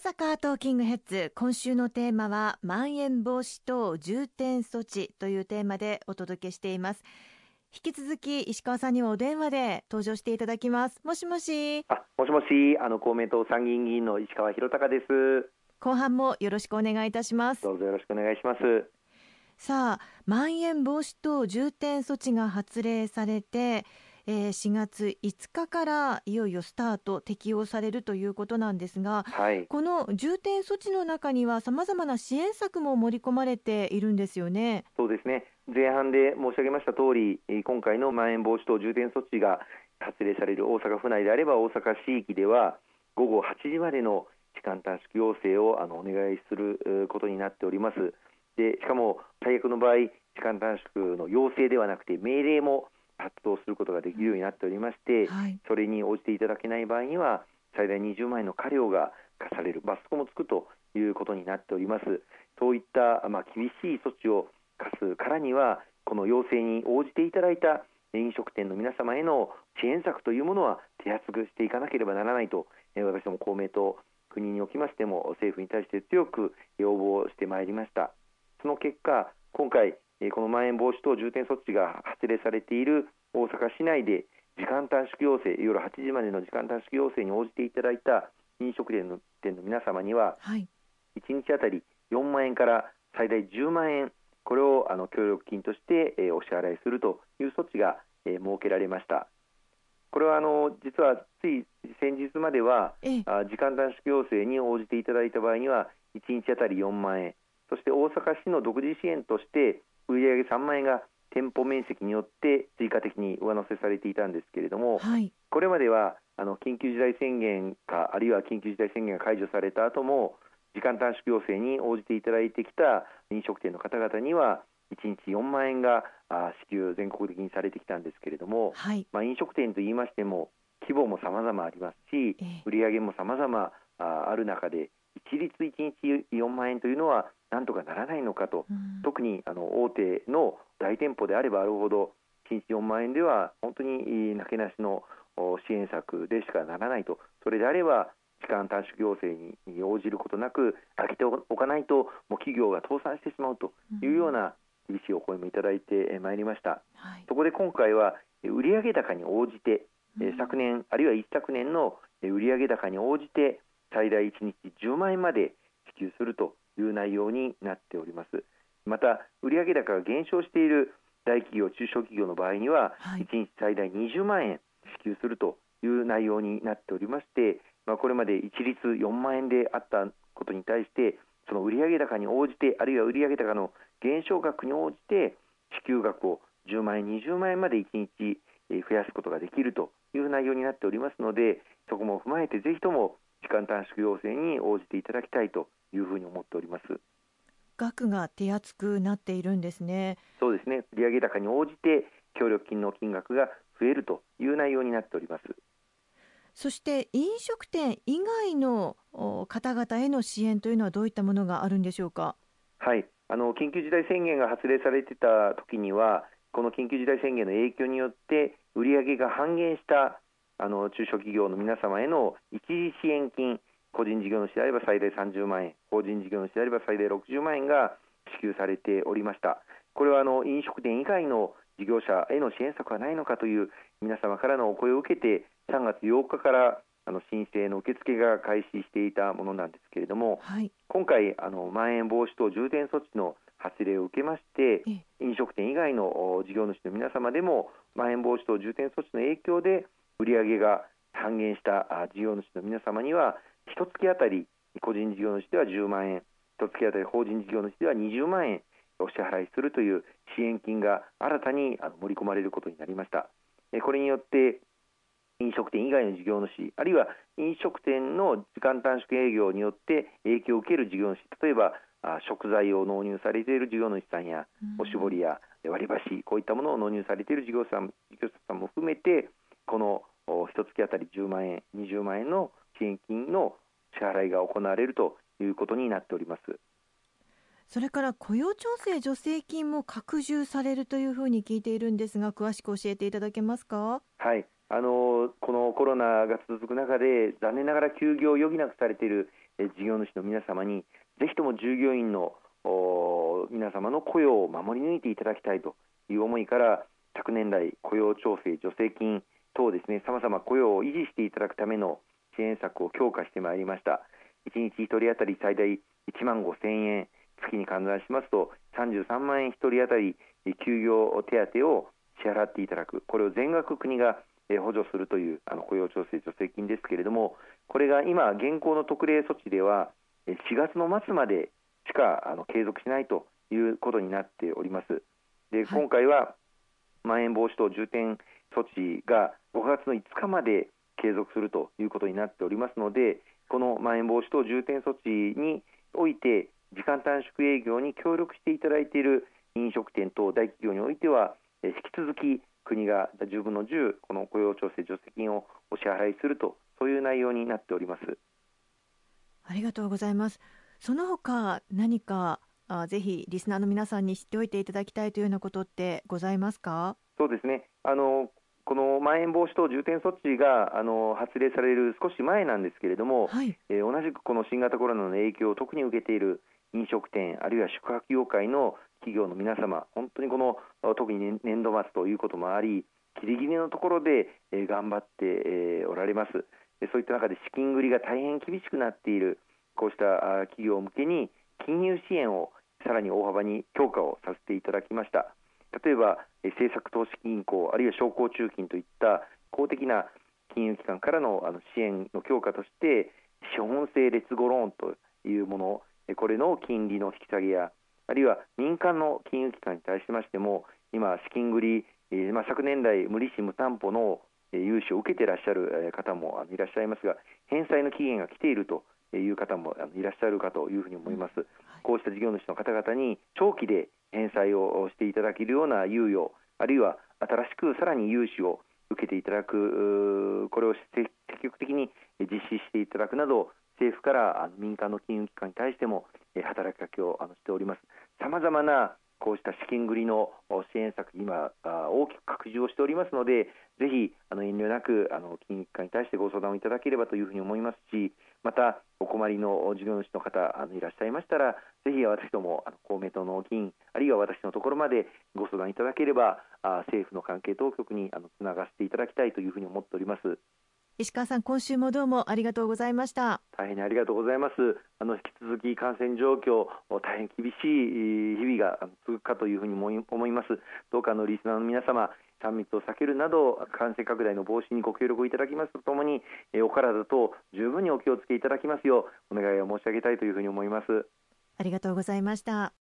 阪トーキングヘッズ今週のテーマはまん延防止等重点措置というテーマでお届けしています。引き続き石川さんにはお電話で登場していただきます。もしもし。あもしもし。あの公明党参議院議員の石川博隆です。後半もよろしくお願いいたします。どうぞよろしくお願いします。さあまん延防止等重点措置が発令されてえー、4月5日からいよいよスタート適用されるということなんですが、はい、この重点措置の中にはさまざまな支援策も盛り込まれているんですよね。そうですね前半で申し上げました通り今回のまん延防止等重点措置が発令される大阪府内であれば大阪市域では午後8時までの時間短縮要請をあのお願いすることになっております。でしかも最悪の場合時間短縮の要請ではなくて命令も発動することができるようになっておりまして、はい、それに応じていただけない場合には最大20万円の過料が課される罰則もつくということになっております。そういった、まあ、厳しい措置を課すからにはこの要請に応じていただいた飲食店の皆様への支援策というものは手厚くしていかなければならないと、え私ども公明党国におきましても政府に対して強く要望してまいりました。その結果今回このまん延防止等重点措置が発令されている大阪市内で時間短縮要請夜8時までの時間短縮要請に応じていただいた飲食店の店の皆様には、はい、1日あたり4万円から最大10万円これをあの協力金として、えー、お支払いするという措置が、えー、設けられました。これはあの実はつい先日までは、あ時間短縮要請に応じていただいた場合には1日あたり4万円。そして大阪市の独自支援として売上3万円が店舗面積によって追加的に上乗せされていたんですけれども、はい、これまではあの緊急事態宣言かあるいは緊急事態宣言が解除された後も時間短縮要請に応じていただいてきた飲食店の方々には1日4万円が支給全国的にされてきたんですけれども、はい、まあ、飲食店といいましても規模もさまざまありますし、えー、売上もさまざまある中で一律1日4万円というのはなんとかならないのかと、うん、特にあの大手の大店舗であればあるほど1日4万円では本当になけなしの支援策でしかならないとそれであれば時間短縮要請に応じることなく上げておかないともう企業が倒産してしまうというような厳しいお声もいただいてまいりました、はい、そこで今回は売上高に応じて、うん、昨年あるいは一昨年の売上高に応じて最大1日10万円まで支給するという内容になっております。また売上高が減少している大企業中小企業の場合には、1日最大20万円支給するという内容になっておりまして、まあ、これまで一律4万円であったことに対してその売上高に応じてあるいは売上高の減少額に応じて支給額を10万円20万円まで1日増やすことができるという内容になっておりますのでそこも踏まえてぜひとも時間短縮要請に応じていただきたいというふうに思っております。額が手厚くなっているんですね。そうですね。利上高に応じて協力金の金額が増えるという内容になっております。そして飲食店以外の方々への支援というのはどういったものがあるんでしょうか？はい。あの緊急事態宣言が発令されてた時にはこの緊急事態宣言の影響によって売上が半減したあの中小企業の皆様への一時支援金個人事業主であれば最大30万円法人事業主であれば最大60万円が支給されておりました。これはあの飲食店以外の事業者への支援策はないのかという皆様からのお声を受けて3月8日からあの申請の受付が開始していたものなんですけれども、はい、今回あのまん延防止等重点措置の発令を受けまして飲食店以外の事業主の皆様でもまん延防止等重点措置の影響で売上が半減した事業主の皆様には一月あたり個人事業主では10万円一月あたり法人事業主では20万円お支払いするという支援金が新たに盛り込まれることになりました。これによって飲食店以外の事業主あるいは飲食店の時間短縮営業によって影響を受ける事業主例えば食材を納入されている事業主さんや、おしぼりや割り箸こういったものを納入されている事業者さん事業者さんも含めてこの一月あたり10万円20万円の支援金の支払いが行われるということになっております。それから雇用調整助成金も拡充されるというふうに聞いているんですが詳しく教えていただけますか？はい。あのこのコロナが続く中で残念ながら休業を余儀なくされている事業主の皆様にぜひとも従業員の皆様の雇用を守り抜いていただきたいという思いから昨年来雇用調整助成金等ですね。さまざま雇用を維持していただくための支援策を強化してまいりました。1日1人当たり最大1万5000円月に換算しますと33万円1人当たり休業手当を支払っていただく。これを全額国が補助するというあの雇用調整助成金ですけれどもこれが今現行の特例措置では4月の末までしかあの継続しないということになっております。で、今回はまん延防止等重点措置が5月の5日まで継続するということになっておりますのでこのまん延防止等重点措置において時間短縮営業に協力していただいている飲食店等大企業においては引き続き国が10分の10この雇用調整助成金をお支払いするとそういう内容になっております。ありがとうございます。その他何かあぜひリスナーの皆さんに知っておいていただきたいというようなことってございますか？そうですね。あのこのまん延防止等重点措置があの発令される少し前なんですけれども、はい、えー、同じくこの新型コロナの影響を特に受けている飲食店あるいは宿泊業界の企業の皆様本当にこの特に年度末ということもありギリギリのところで、えー、頑張って、えー、おられます。そういった中で資金繰りが大変厳しくなっているこうした企業向けに金融支援をさらに大幅に強化をさせていただきました例えば政策投資銀行あるいは商工中金といった公的な金融機関からのあの支援の強化として資本性劣後ローンというものこれの金利の引き下げやあるいは民間の金融機関に対しましても今、資金繰り、ま、昨年来無利子無担保の融資を受けていらっしゃる方もいらっしゃいますが返済の期限が来ているという方もいらっしゃるかというふうに思います。こうした事業主の方々に長期で返済をしていただけるような猶予あるいは新しくさらに融資を受けていただくこれを積極的に実施していただくなど政府から民間の金融機関に対しても働きかけをしております。さまざまなこうした資金繰りの支援策、今、大きく拡充をしておりますので、ぜひあの遠慮なくあの金融機関に対してご相談をいただければというふうに思いますし、またお困りの事業主の方あのいらっしゃいましたら、ぜひ私どもあの公明党の議員、あるいは私のところまでご相談いただければ、あ政府の関係当局にあのつながせていただきたいというふうに思っております。石川さん、今週もどうもありがとうございました。大変にありがとうございます。あの引き続き感染状況大変厳しい日々が続くかというふうに思います。どうかのリスナーの皆様3密を避けるなど感染拡大の防止にご協力いただきますとともにお体と十分にお気をつけいただきますようお願いを申し上げたいというふうに思いますありがとうございました。